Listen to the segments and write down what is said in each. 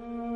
Mm-hmm.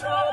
Metro!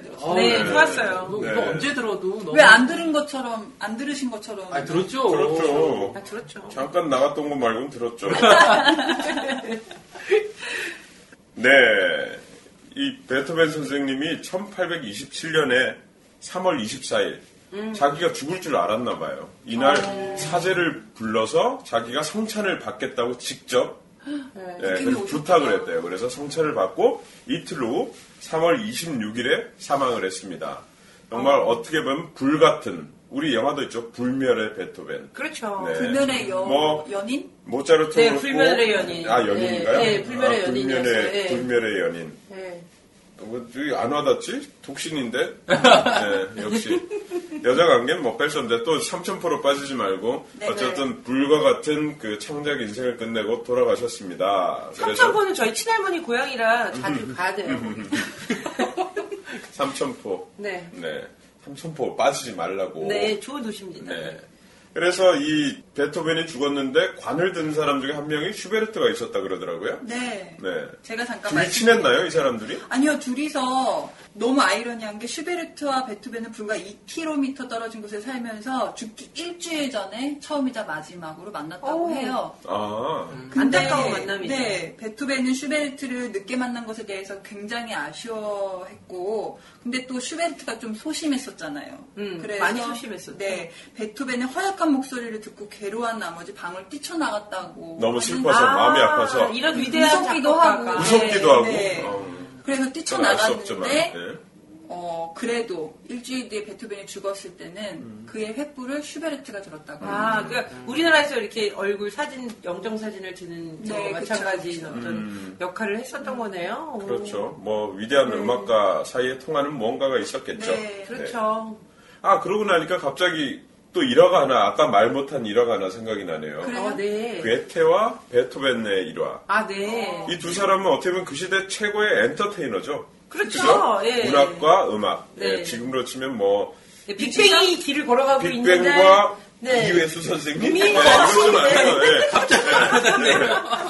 잘 들었어요. 어, 네, 네. 좋았어요. 이거, 네. 이거 언제 들어도 너무. 왜안 들은 것처럼, 안 들으신 것처럼. 아, 들었죠? 그렇죠. 아, 들었죠. 잠깐 나갔던 거 말고는 들었죠. 네. 이 베토벤 선생님이 1827년에 3월 24일 자기가 죽을 줄 알았나 봐요. 이날 사제를 불러서 자기가 성찬을 받겠다고 직접 예, 그래서 부탁을 했대요. 그래서 성찬을 받고 이틀 후 3월 26일에 사망을 했습니다. 정말 어. 떻게 보면 불같은 우리 영화도 있죠. 불멸의 베토벤. 그렇죠. 네. 불면의 여, 뭐, 연인? 모차르트 네, 불멸의 연인. 아 연인인가요? 네, 네, 불멸의 아, 연인이었어요. 불멸의, 네. 불멸의 연인. 네. 뭐, 저기 안 와닿지? 독신인데? 네, 역시. 여자 관계는 뭐 뺄 수 없는데 또 삼천포로 빠지지 말고 네네. 어쨌든 불과 같은 그 창작 인생을 끝내고 돌아가셨습니다. 삼천포는 저희 친할머니 고향이라 자주 가야 돼요. 삼천포. 네. 네. 삼천포 빠지지 말라고. 네, 좋은 도시입니다. 네. 그래서 이 베토벤이 죽었는데 관을 든 사람 중에 한 명이 슈베르트가 있었다 그러더라고요. 네. 네. 제가 잠깐 둘이 말씀- 친했나요, 이 사람들이? 아니요, 둘이서 너무 아이러니한 게 슈베르트와 베토벤은 불과 2km 떨어진 곳에 살면서 죽기 일주일 전에 처음이자 마지막으로 만났다고 오. 해요. 아. 안타까운 만남이죠. 네, 베토벤은 슈베르트를 늦게 만난 것에 대해서 굉장히 아쉬워했고, 근데 또 슈베르트가 좀 소심했었잖아요. 음, 많이 소심했었죠. 네, 베토벤의 허약한 목소리를 듣고 괴로워한 나머지 방을 뛰쳐나갔다고. 너무 슬퍼서 마음이 아파서 이런 위대한 무섭기도 작곡가가. 하고. 무섭기도 하고. 네. 어, 그래서. 뛰쳐나갔는데, 네. 어, 그래도 일주일 뒤에 베토벤이 죽었을 때는 그의 횃불을 슈베르트가 들었다고. 아, 합니다. 그러니까 우리나라에서 이렇게 얼굴 사진, 영정 사진을 드는 저 네, 마찬가지 그쵸, 어떤 음. 역할을 했었던 거네요. 오. 그렇죠. 뭐 위대한 음악가 사이에 통하는 뭔가가 있었겠죠. 네, 그렇죠. 아 그러고 나니까 갑자기 또 일화가 하나 아까 말 못한 일화가 하나 생각이 나네요. 그래요? 아, 네. 괴테와 베토벤의 일화. 아, 네. 이 두 사람은 어떻게 보면 그 시대 최고의 엔터테이너죠. 그렇죠. 그죠? 예. 문학과 음악. 네. 예, 지금으로 치면 뭐 네, 빅뱅이 길을 걸어가고 있는데. 빅뱅과 네. 이회수 선생님 미- 뭐 이런 건 아니고 예. 갑자기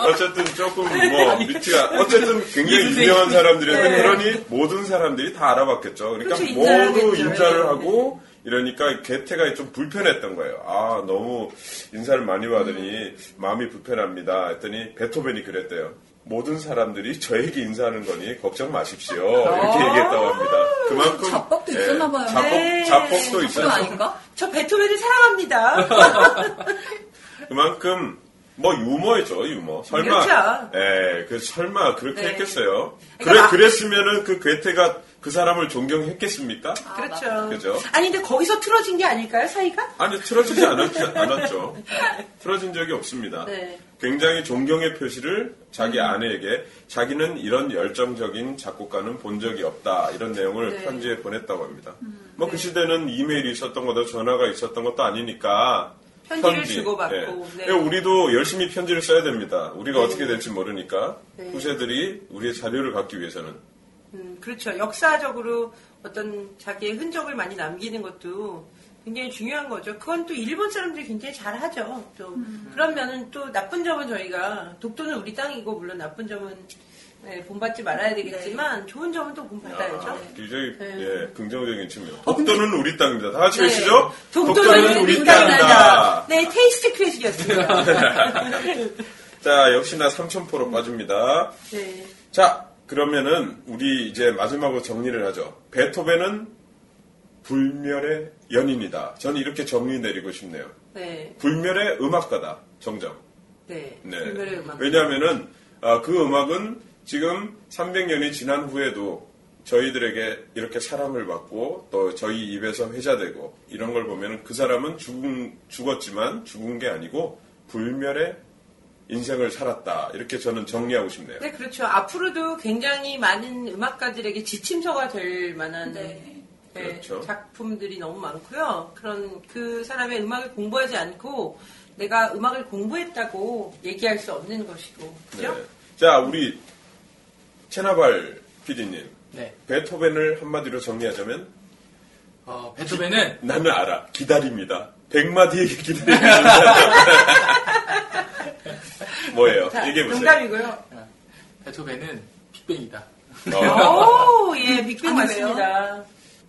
어쨌든 조금 뭐 밑이가 어쨌든 굉장히 이 유명한 사람들이었는데 네. 그러니 모든 사람들이 다 알아봤겠죠. 그러니까 그렇죠, 모두. 인사를 네. 하고 이러니까 개태가 좀 불편했던 거예요. 아 너무 인사를 많이 받으니 마음이 불편합니다. 했더니 베토벤이 그랬대요. 모든 사람들이 저에게 인사하는 거니 걱정 마십시오. 이렇게 얘기했다고 합니다. 그만큼 아. 자뻑도 예, 있었나 봐요. 자뻑, 네. 자뻑도 있었죠. 아닌가? 저 베토벤을 사랑합니다. 그만큼 뭐 유머죠 유머. 설마 그렇죠. 예, 그 설마 그렇게 네. 했겠어요? 그래 그러니까 아- 그랬으면은 그 괴테가 그 사람을 존경했겠습니까? 아, 그렇죠. 그죠? 아니 근데 거기서 틀어진 게 아닐까요 사이가? 아니 틀어지지 않았, 않았죠. 틀어진 적이 없습니다. 네. 굉장히 존경의 표시를 자기 음. 아내에게 자기는 이런 열정적인 작곡가는 본 적이 없다 이런 내용을 네. 음. 편지에 보냈다고 합니다. 뭐그 시대는 이메일이 있었던 것도 전화가 있었던 것도 아니니까 편지를 주고받고, 예. 네. 그러니까 우리도 열심히 편지를 써야 됩니다. 우리가 어떻게 될지 모르니까 네. 후세들이 우리의 자료를 갖기 위해서는 음, 그렇죠. 역사적으로 어떤 자기의 흔적을 많이 남기는 것도 굉장히 중요한 거죠. 그건 또 일본 사람들이 굉장히 잘하죠. 또 그런 면은 또 나쁜 점은 저희가 독도는 우리 땅이고 물론 나쁜 점은 네, 본받지 말아야 되겠지만 좋은 점은 또 본받아야죠. 아, 굉장히 네. 예, 긍정적인 측면. 독도는 우리 땅입니다. 다 같이 네. 외치죠? 독도는 우리 땅이다. 네, 테이스트 크래식이었습니다. 자, 역시나 삼천포로 빠집니다. 네. 자, 그러면은 우리 이제 마지막으로 정리를 하죠. 베토벤은 불멸의 연인이다. 저는 이렇게 정리 내리고 싶네요. 네. 불멸의 음악가다. 정정. 네. 네. 불멸의 음악. 왜냐하면은 아, 그 음악은 지금 300년이 지난 후에도 저희들에게 이렇게 사랑을 받고 또 저희 입에서 회자되고 이런 걸 보면은 그 사람은 죽은, 죽었지만 죽은 게 아니고 불멸의 인생을 살았다. 이렇게 저는 정리하고 싶네요. 네, 그렇죠. 앞으로도 굉장히 많은 음악가들에게 지침서가 될 만한 네. 네, 그렇죠. 작품들이 너무 많고요. 그런 그 사람의 음악을 공부하지 않고 내가 음악을 공부했다고 얘기할 수 없는 것이고, 그죠? 네. 자, 우리 채나발 PD님. 네. 베토벤을 한마디로 정리하자면 어, 베토벤은 나는 알아. 기다립니다. 백마디에게 기다립니다. 뭐예요? 자, 얘기해보세요. 농담이고요. 베토벤은 빅뱅이다. 어, 오, 예, 빅뱅 아니, 왜요? 맞습니다.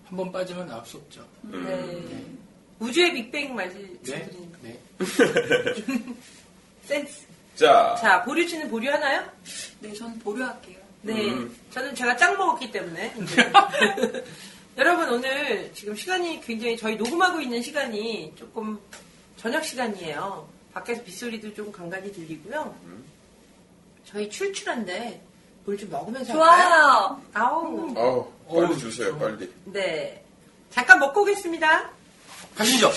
한 번 빠지면 나올 수 없죠. 음. 네. 우주의 빅뱅 네. 말씀드립니다. 네. 센스. 자, 자, 보류치는 보류 하나요? 네, 전 보류할게요. 네, 음. 저는 제가 짱 먹었기 때문에. 여러분 오늘 지금 시간이 굉장히 저희 녹음하고 있는 시간이 조금 저녁 시간이에요. 밖에서 빗소리도 좀 간간히 들리고요. 저희 출출한데 뭘 좀 먹으면서 할까요? 좋아요. 아우. 어우, 빨리 어우, 주세요, 빨리. 네. 잠깐 먹고 오겠습니다. 가시죠.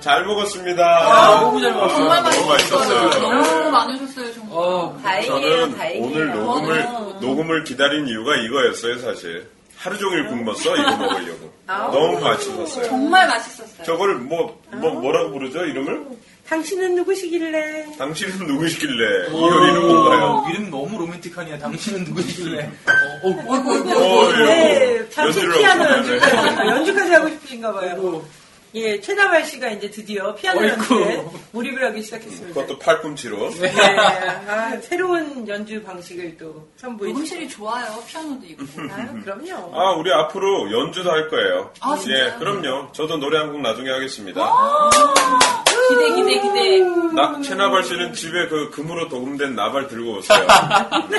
잘 먹었습니다. 아, 너무 잘 먹었어요. 정말 너무 맛있었어요. 너무 많이 오셨어요, 정말. 어, 다행이에요, 저는 다행이에요. 오늘 녹음을, 저는- 녹음을 기다린 이유가 이거였어요, 사실. 하루 종일 굶었어, 이거 먹으려고. 아우. 너무 맛있었어요. 정말 맛있었어요. 저걸 뭐, 뭐, 뭐라고 부르죠, 이름을? 당신은 누구시길래? 당신은 누구시길래 이 요리는 뭔가요? 어, 이름 너무 로맨틱하냐. 당신은 누구시길래. 어, 어, 어, 어, 네, 잠시 연주를 피아노 연주까지. 연주까지 하고 싶으신가 봐요. 어, 예, 최나발 씨가 이제 드디어 피아노. 연주에 몰입을 하기 시작했습니다. 그것도 팔꿈치로. 네, 아, 새로운 연주 방식을 또 선보이시고. 녹음실이 좋아요. 피아노도 있고. 아, 그럼요. 아, 우리 앞으로 연주도 할 거예요. 아, 진짜요? 예, 그럼요. 저도 노래 한 곡 나중에 하겠습니다. 기대, 기대, 기대. 나, 채나발 씨는 집에 그 금으로 도금된 나발 들고 오세요. 네,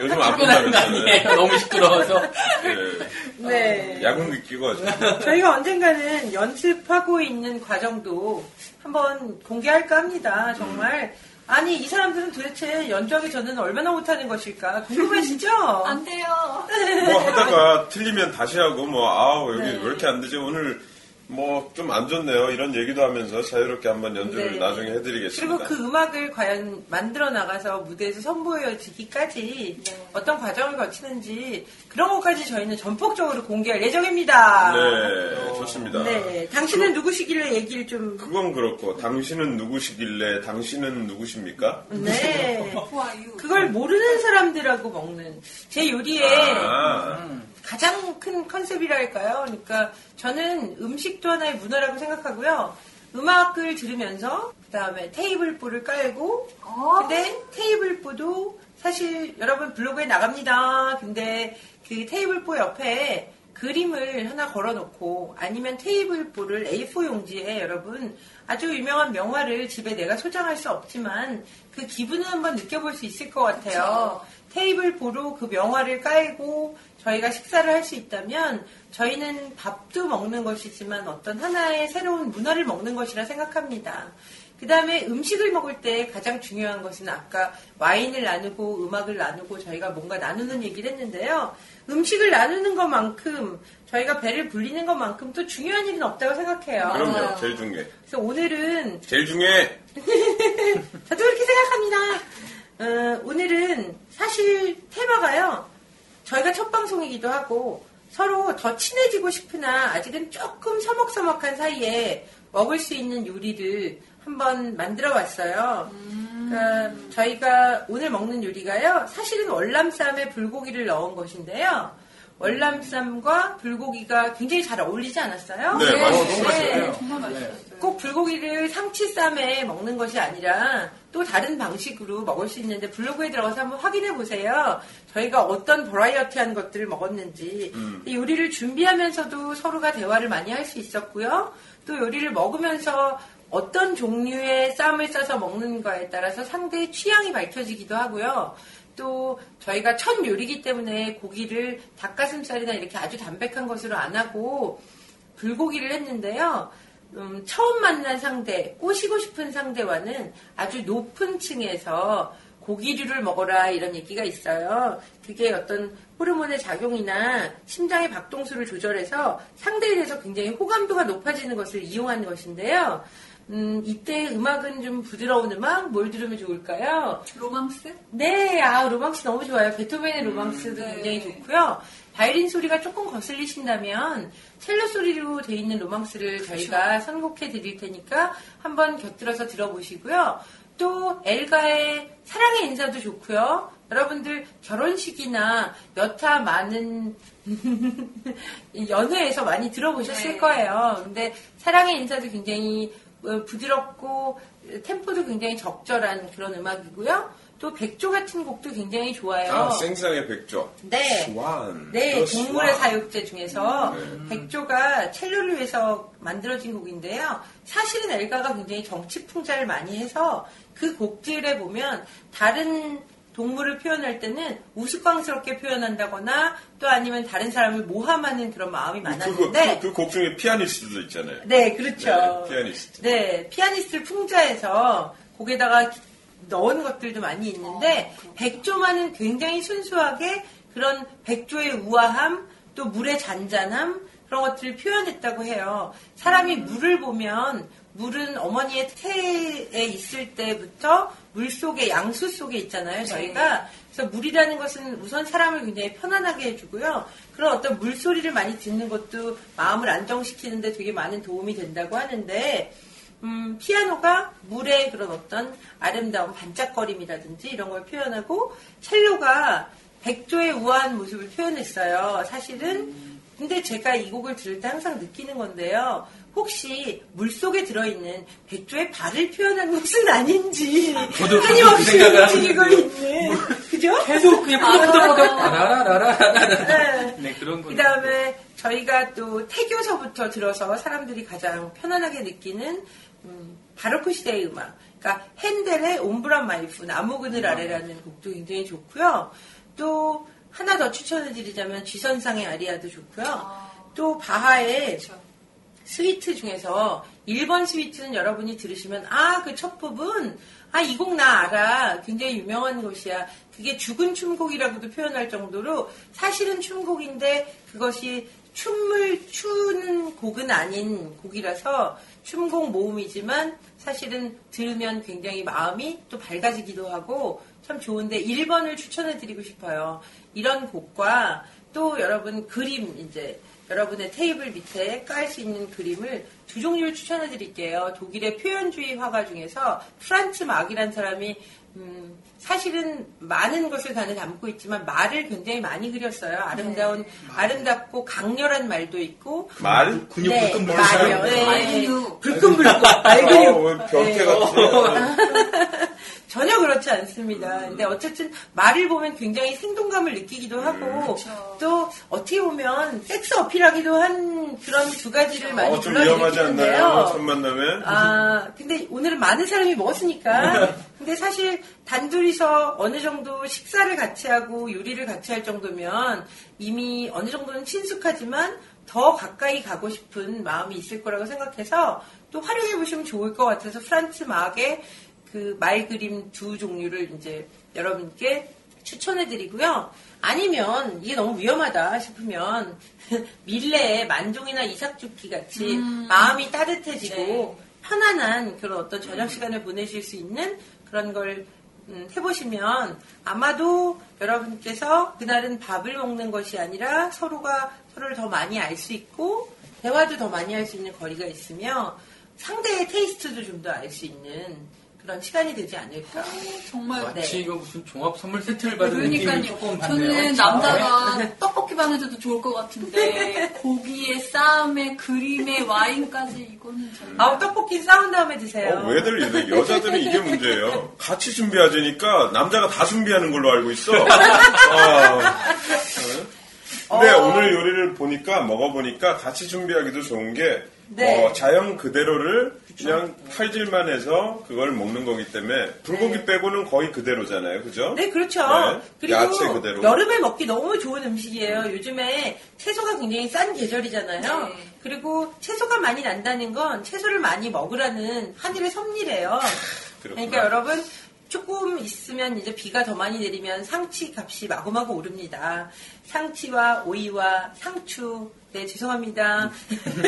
요즘 아픈다면서요. 아니에요. 너무 시끄러워서. 네, 네. 야근기 끼고 하죠. 저희가 언젠가는 연습하고 있는 과정도 한번 공개할까 합니다. 정말. 아니, 이 사람들은 도대체 연주하기 전에는 얼마나 못하는 것일까? 궁금하시죠? 안 돼요. 뭐 하다가 틀리면 다시 하고, 뭐, 아우, 여기 네. 왜 이렇게 안 되지? 오늘 뭐 좀 안 좋네요. 이런 얘기도 하면서 자유롭게 한번 연주를 네. 나중에 해드리겠습니다. 그리고 그 음악을 과연 만들어 나가서 무대에서 선보여지기까지 네. 어떤 과정을 거치는지 그런 것까지 저희는 전폭적으로 공개할 예정입니다. 네, 좋습니다. 네, 당신은 누구시길래 얘기를 좀. 그건 그렇고 당신은 누구시길래 당신은 누구십니까? 네. 그걸 모르는 사람들하고 먹는 제 요리에 아, 가장 큰 컨셉이랄까요? 그러니까 저는 음식도 하나의 문화라고 생각하고요. 음악을 들으면서 그다음에 테이블보를 깔고 어? 근데 테이블보도 사실 여러분 블로그에 나갑니다. 근데 그 테이블보 옆에 그림을 하나 걸어놓고 아니면 테이블보를 A4 용지에 여러분 아주 유명한 명화를 집에 내가 소장할 수 없지만 그 기분을 한번 느껴볼 수 있을 것 같아요. 테이블 보로 그 명화를 깔고 저희가 식사를 할 수 있다면 저희는 밥도 먹는 것이지만 어떤 하나의 새로운 문화를 먹는 것이라 생각합니다. 그 다음에 음식을 먹을 때 가장 중요한 것은 아까 와인을 나누고 음악을 나누고 저희가 뭔가 나누는 얘기를 했는데요. 음식을 나누는 것만큼 저희가 배를 불리는 것만큼 또 중요한 일은 없다고 생각해요. 그럼요. 제일 중요해. 그래서 오늘은 제일 중요해. 저도 그렇게 생각합니다. 어, 오늘은 사실 테마가요. 저희가 첫 방송이기도 하고 서로 더 친해지고 싶으나 아직은 조금 서먹서먹한 사이에 먹을 수 있는 요리를 한번 만들어 봤어요. 그러니까 저희가 오늘 먹는 요리가요. 사실은 월남쌈에 불고기를 넣은 것인데요. 월남쌈과 불고기가 굉장히 잘 어울리지 않았어요? 네, 맛있어요. 네. 너무 맛있어요. 정말 맛있었어요. 꼭 불고기를 상치쌈에 먹는 것이 아니라 또 다른 방식으로 먹을 수 있는데 블로그에 들어가서 한번 확인해 보세요. 저희가 어떤 버라이어티한 것들을 먹었는지 이 요리를 준비하면서도 서로가 대화를 많이 할 수 있었고요. 또 요리를 먹으면서 어떤 종류의 쌈을 싸서 먹는가에 따라서 상대의 취향이 밝혀지기도 하고요. 또 저희가 첫 요리기 때문에 고기를 닭가슴살이나 이렇게 아주 담백한 것으로 안 하고 불고기를 했는데요. 음, 처음 만난 상대, 꼬시고 싶은 상대와는 아주 높은 층에서 고기류를 먹어라 이런 얘기가 있어요. 그게 어떤 호르몬의 작용이나 심장의 박동수를 조절해서 상대에 대해서 굉장히 호감도가 높아지는 것을 이용하는 것인데요. 음, 이때 음악은 좀 부드러운 음악, 뭘 들으면 좋을까요? 로망스? 네, 아, 로망스 너무 좋아요. 베토벤의 로망스도 네. 굉장히 좋고요. 바이올린 소리가 조금 거슬리신다면 첼로 소리로 돼 있는 로망스를 저희가 선곡해 드릴 테니까 한번 곁들여서 들어보시고요. 또 엘가의 사랑의 인사도 좋고요. 여러분들 결혼식이나 여타 많은 이 연회에서 많이 들어보셨을 네. 거예요. 근데 사랑의 인사도 굉장히 어, 부드럽고 템포도 굉장히 적절한 그런 음악이고요. 또 백조 같은 곡도 굉장히 좋아요. 아, 생상의 백조. 네. 스완. 네, 더 동물의 스완. 사육제 중에서 네. 백조가 첼로를 위해서 만들어진 곡인데요. 사실은 엘가가 굉장히 정치 풍자를 많이 해서 그 곡들에 보면 다른 동물을 표현할 때는 우스꽝스럽게 표현한다거나 또 아니면 다른 사람을 모함하는 그런 마음이 그거, 많았는데 그, 그곡 중에 피아니스트도 있잖아요. 네, 그렇죠. 네, 피아니스트. 네, 피아니스트를 풍자해서 곡에다가 넣은 것들도 많이 있는데 백조만은 굉장히 순수하게 그런 백조의 우아함 또 물의 잔잔함 그런 것들을 표현했다고 해요. 사람이 물을 보면 물은 어머니의 태에 있을 때부터 물 속에 양수 속에 있잖아요. 저희가 그래서 물이라는 것은 우선 사람을 굉장히 편안하게 해주고요. 그런 어떤 물소리를 많이 듣는 것도 마음을 안정시키는데 되게 많은 도움이 된다고 하는데 음, 피아노가 물의 그런 어떤 아름다운 반짝거림이라든지 이런 걸 표현하고 첼로가 백조의 우아한 모습을 표현했어요. 사실은 근데 제가 이 곡을 들을 때 항상 느끼는 건데요. 혹시 물 속에 들어있는 백조의 발을 표현한 것은 아닌지 저도 그 끊임없이 생각을 움직이고. 있는 그죠? 계속 그냥 푸덕푸덕푸덕 라라라라라. 네. 네, 그런 거. 그 다음에 저희가 또 태교서부터 들어서 사람들이 가장 편안하게 느끼는 음, 바로크 시대의 음악. 그러니까 헨델의 Ombra mai fu 나무 그늘 아래라는 곡도 굉장히 좋고요. 또 하나 더 추천해 드리자면 G선상의 아리아도 좋고요. 또 바하의 그렇죠. suite 중에서 1번 suite는 여러분이 들으시면 아 그 첫 부분 아 이 곡 나 알아 굉장히 유명한 곳이야 그게 죽은 춤곡이라고도 표현할 정도로 사실은 춤곡인데 그것이 춤을 추는 곡은 아닌 곡이라서 춤곡 모음이지만 사실은 들으면 굉장히 마음이 또 밝아지기도 하고 참 좋은데 1번을 추천해 드리고 싶어요. 이런 곡과 또 여러분 그림 이제 여러분의 테이블 밑에 깔 수 있는 그림을 두 종류를 추천해 드릴게요. 독일의 표현주의 화가 중에서 프란츠 막이라는 사람이 음, 사실은 많은 것을 단에 담고 있지만 말을 굉장히 많이 그렸어요. 아름다운, 아름답고 강렬한 말도 있고. 말? 근육 네, 불끈 말이요. 부르세요. 네. 불끈불끈. 아, 말근육. 왜 변태 네. 같지? 전혀 그렇지 않습니다. 근데 어쨌든 말을 보면 굉장히 생동감을 느끼기도 하고 그쵸. 또 어떻게 보면 섹스 어필하기도 한 그런 두 가지를 많이 어, 좀 위험하지 않나요? 첫 만남에? 아, 근데 오늘은 많은 사람이 먹었으니까. 근데 사실 단둘이서 어느 정도 식사를 같이 하고 요리를 같이 할 정도면 이미 어느 정도는 친숙하지만 더 가까이 가고 싶은 마음이 있을 거라고 생각해서 또 활용해 보시면 좋을 것 같아서 프란츠 마의 그말 그림 두 종류를 이제 여러분께 추천해 드리고요. 아니면 이게 너무 위험하다 싶으면 밀레의 만종이나 이삭죽기 같이 마음이 따뜻해지고 네. 편안한 그런 어떤 저녁 시간을 보내실 수 있는 그런 걸 음, 해보시면 아마도 여러분께서 그날은 밥을 먹는 것이 아니라 서로가 서로를 더 많이 알 수 있고 대화도 더 많이 할 수 있는 거리가 있으며 상대의 테이스트도 좀 더 알 수 있는 그런 시간이 되지 않을까. 정말 네. 마치 이거 무슨 종합 선물 세트를 받은 느낌이 그러니까요. 조금 받네요. 저는? 남자가 떡볶이만 해줘도 좋을 것 같은데 고기에 쌈에 그림에 와인까지 이거는 정말 아우 떡볶이 싸운 다음에 드세요. 어, 왜들 이래? 여자들은 이게 문제예요. 같이 준비하자니까 남자가 다 준비하는 걸로 알고 있어. 어. 근데 어. 오늘 요리를 보니까 먹어보니까 같이 준비하기도 좋은 게 네. 어, 자연 그대로를 그냥 칼질만 해서 그걸 먹는 거기 때문에 불고기 빼고는 거의 그대로잖아요, 그죠? 네, 그렇죠. 네, 그리고 야채 그대로. 여름에 먹기 너무 좋은 음식이에요. 요즘에 채소가 굉장히 싼 계절이잖아요. 네. 그리고 채소가 많이 난다는 건 채소를 많이 먹으라는 하늘의 섭리래요. 그러니까 여러분 조금 있으면 이제 비가 더 많이 내리면 상치 값이 마구마구 오릅니다. 상치와 오이와 상추, 네 죄송합니다.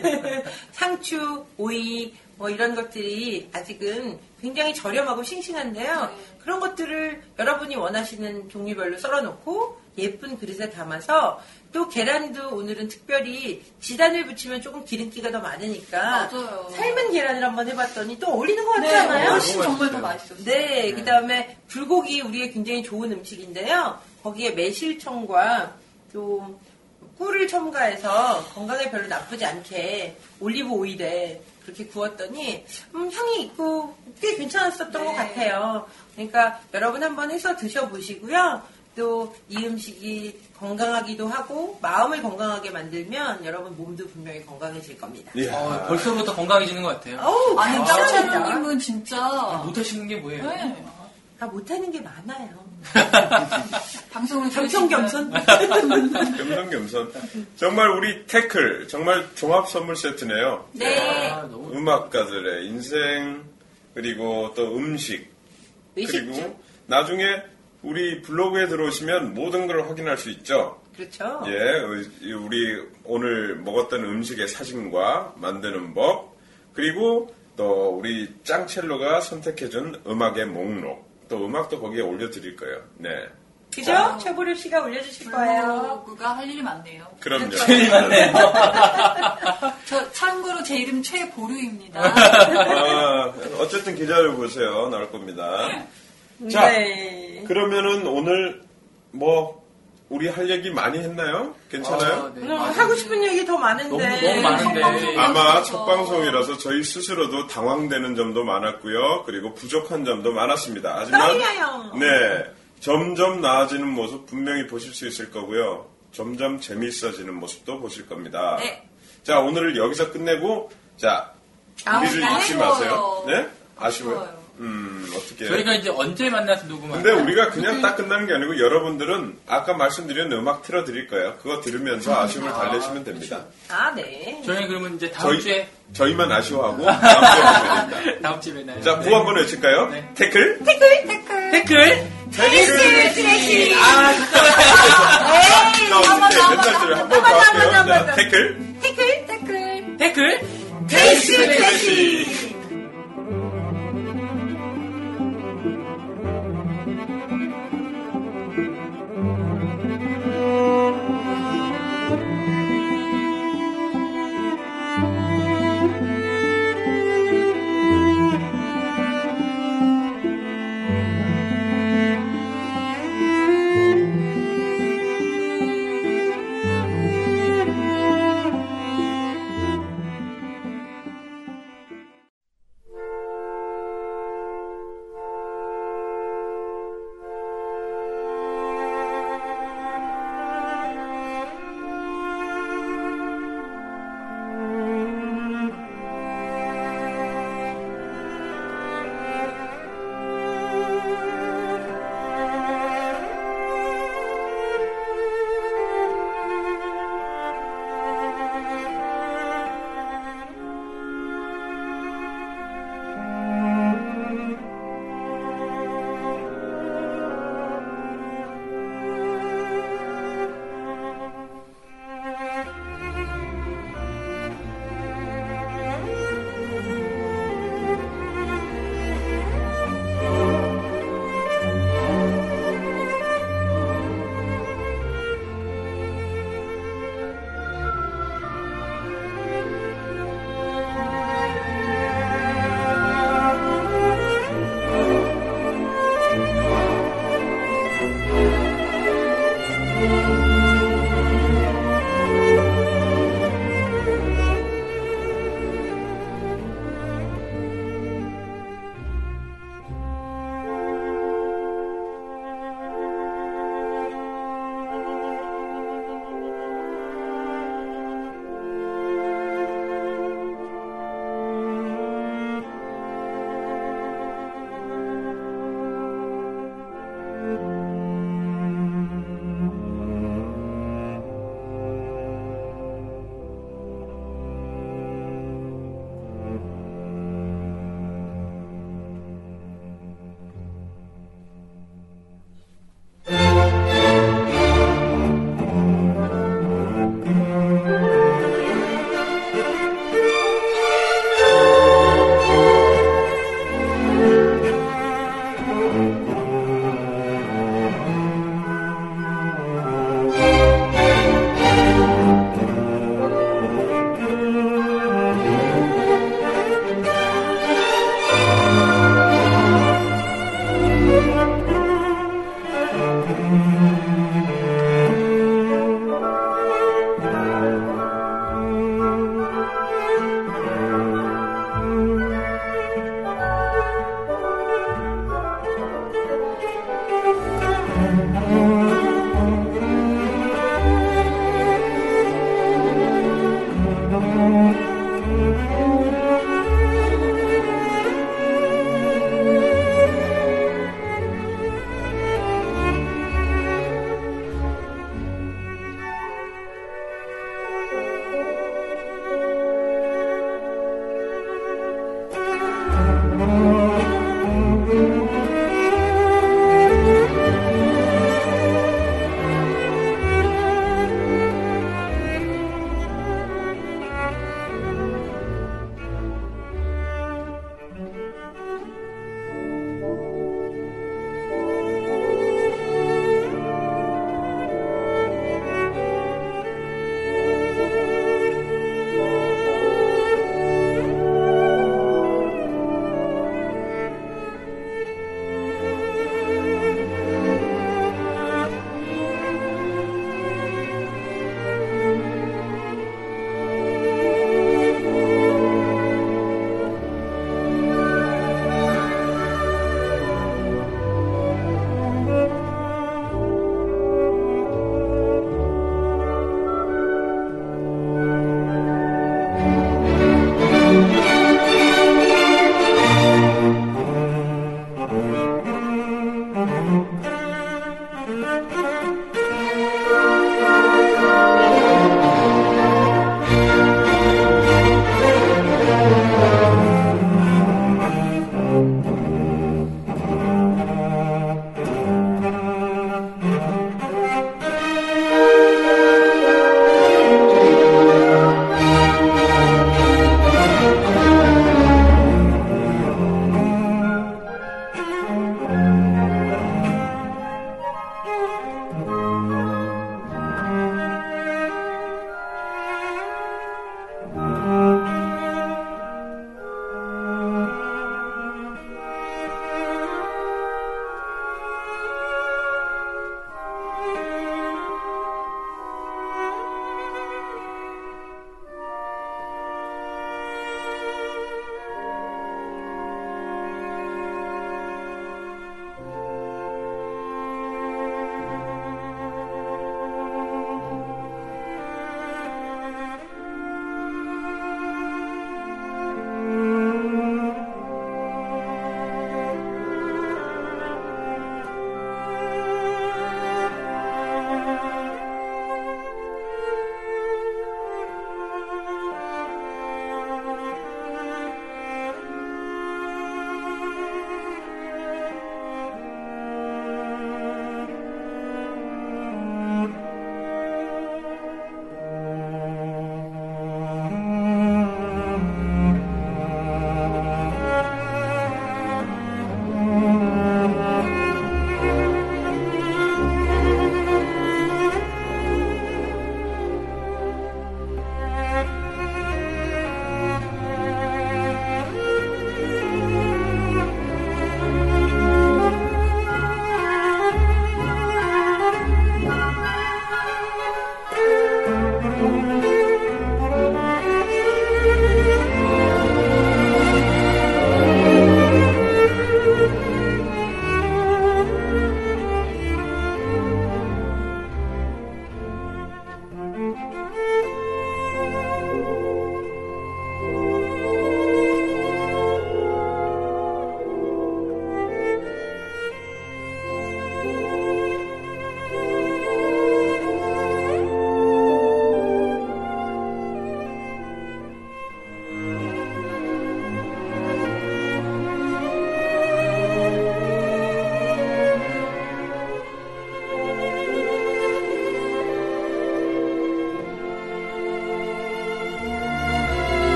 상추, 오이 뭐 이런 것들이 아직은 굉장히 저렴하고 싱싱한데요. 그런 것들을 여러분이 원하시는 종류별로 썰어놓고 예쁜 그릇에 담아서 또 계란도 오늘은 특별히 지단을 붙이면 조금 기름기가 더 많으니까 맞아요. 삶은 계란을 한번 해봤더니 또 어울리는 것 같지 네, 않아요? 훨씬 정말 더 맛있어요. 맛있었어요. 네, 그 다음에 불고기 우리의 굉장히 좋은 음식인데요. 거기에 매실청과 또 꿀을 첨가해서 건강에 별로 나쁘지 않게 올리브 오일에 그렇게 구웠더니 음, 향이 있고 꽤 괜찮았었던 네. 것 같아요. 그러니까 여러분 한번 해서 드셔보시고요. 또 이 음식이 건강하기도 하고 마음을 건강하게 만들면 여러분 몸도 분명히 건강해질 겁니다. 이야. 어, 벌써부터 건강해지는 것 같아요. 어우, 아니. 짱차님은 진짜 못하시는 게 뭐예요? 네. 다 못하는 게 많아요. 방송을 겸손겸손. 겸손겸손. 정말 우리 태클, 정말 종합 선물 세트네요. 네. 아, 너무 음악가들의 인생, 그리고 또 음식, 의식주. 그리고 나중에 우리 블로그에 들어오시면 모든 걸 확인할 수 있죠. 그렇죠. 예, 의- 우리 오늘 먹었던 음식의 사진과 만드는 법, 그리고 또 우리 짱첼로가 선택해준 음악의 목록, 또 음악도 거기에 올려드릴 거예요. 네. 그죠? 최보립 씨가 올려주실 거예요. 블로그가 할 일이 많네요. 그럼요. 저 참고로 제 이름 최보류입니다. 아, 어쨌든 기다려 보세요. 나올 겁니다. 자, 네. 그러면은 오늘 뭐 우리 할 얘기 많이 했나요? 괜찮아요? 아, 네. 하고 싶은 얘기 더 많은데. 너무, 너무 많은데. 아마. 첫 방송이라서 저희 스스로도 당황되는 점도 많았고요. 그리고 부족한 점도 많았습니다. 하지만. 네 점점 나아지는 모습 분명히 보실 수 있을 거고요. 점점 재미있어지는 모습도 보실 겁니다. 네. 자 오늘을 여기서 끝내고 자 아, 우리를 잊지 아쉬워요. 마세요. 네? 아쉬워요? 음, 어떻게. 저희가 이제 언제 만나서 녹음하는 근데 우리가 그냥 딱 끝나는 게 아니고 여러분들은 아까 말씀드린 음악 틀어드릴 거예요. 그거 들으면서 아쉬움을 달래시면 됩니다. 아, 네. 저희 그러면 이제 다음 저희, 주에 저희만 아쉬워하고 다음 주에 됩니다. 다음 주에 뵙나요? 자, 구호 한번 외칠까요? 네. 태클? 댓글, 댓글. 댓글. 태클! 트래시. 아, 에이, 자, 어떻게 맨날 들어요. 한번 더 한번 더, 할게요. 한번 더, 자, 한번 더. 태클? 댓글, 댓글. 댓글. 트래시, 트래시.